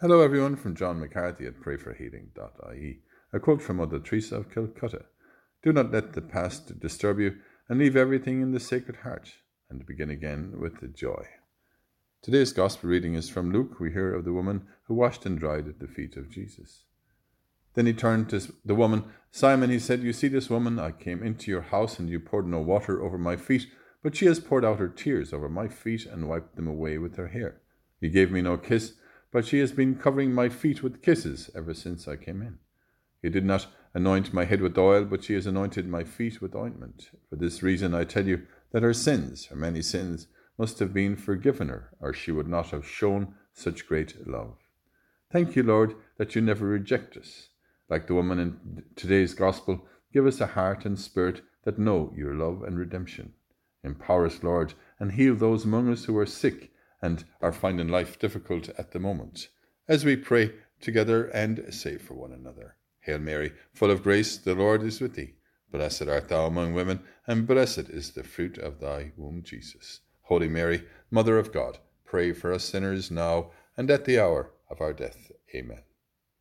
Hello, everyone, from John McCarthy at prayforhealing.ie. A quote from Mother Teresa of Calcutta Do not let the past disturb you, and leave everything in the Sacred Heart, and begin again with the joy. Today's Gospel reading is from Luke. We hear of the woman who washed and dried at the feet of Jesus. Then he turned to the woman. Simon, he said, You see this woman? I came into your house, and you poured no water over my feet, but she has poured out her tears over my feet and wiped them away with her hair. You gave me no kiss but she has been covering my feet with kisses ever since I came in. You did not anoint my head with oil, but she has anointed my feet with ointment. For this reason I tell you that her sins, her many sins, must have been forgiven her, or she would not have shown such great love. Thank you, Lord, that you never reject us. Like the woman in today's gospel, give us a heart and spirit that know your love and redemption. Empower us, Lord, and heal those among us who are sick and are finding life difficult at the moment. As we pray together and say for one another Hail Mary, full of grace, the Lord is with thee. Blessed art thou among women, and blessed is the fruit of thy womb, Jesus. Holy Mary, Mother of God, pray for us sinners now and at the hour of our death. Amen.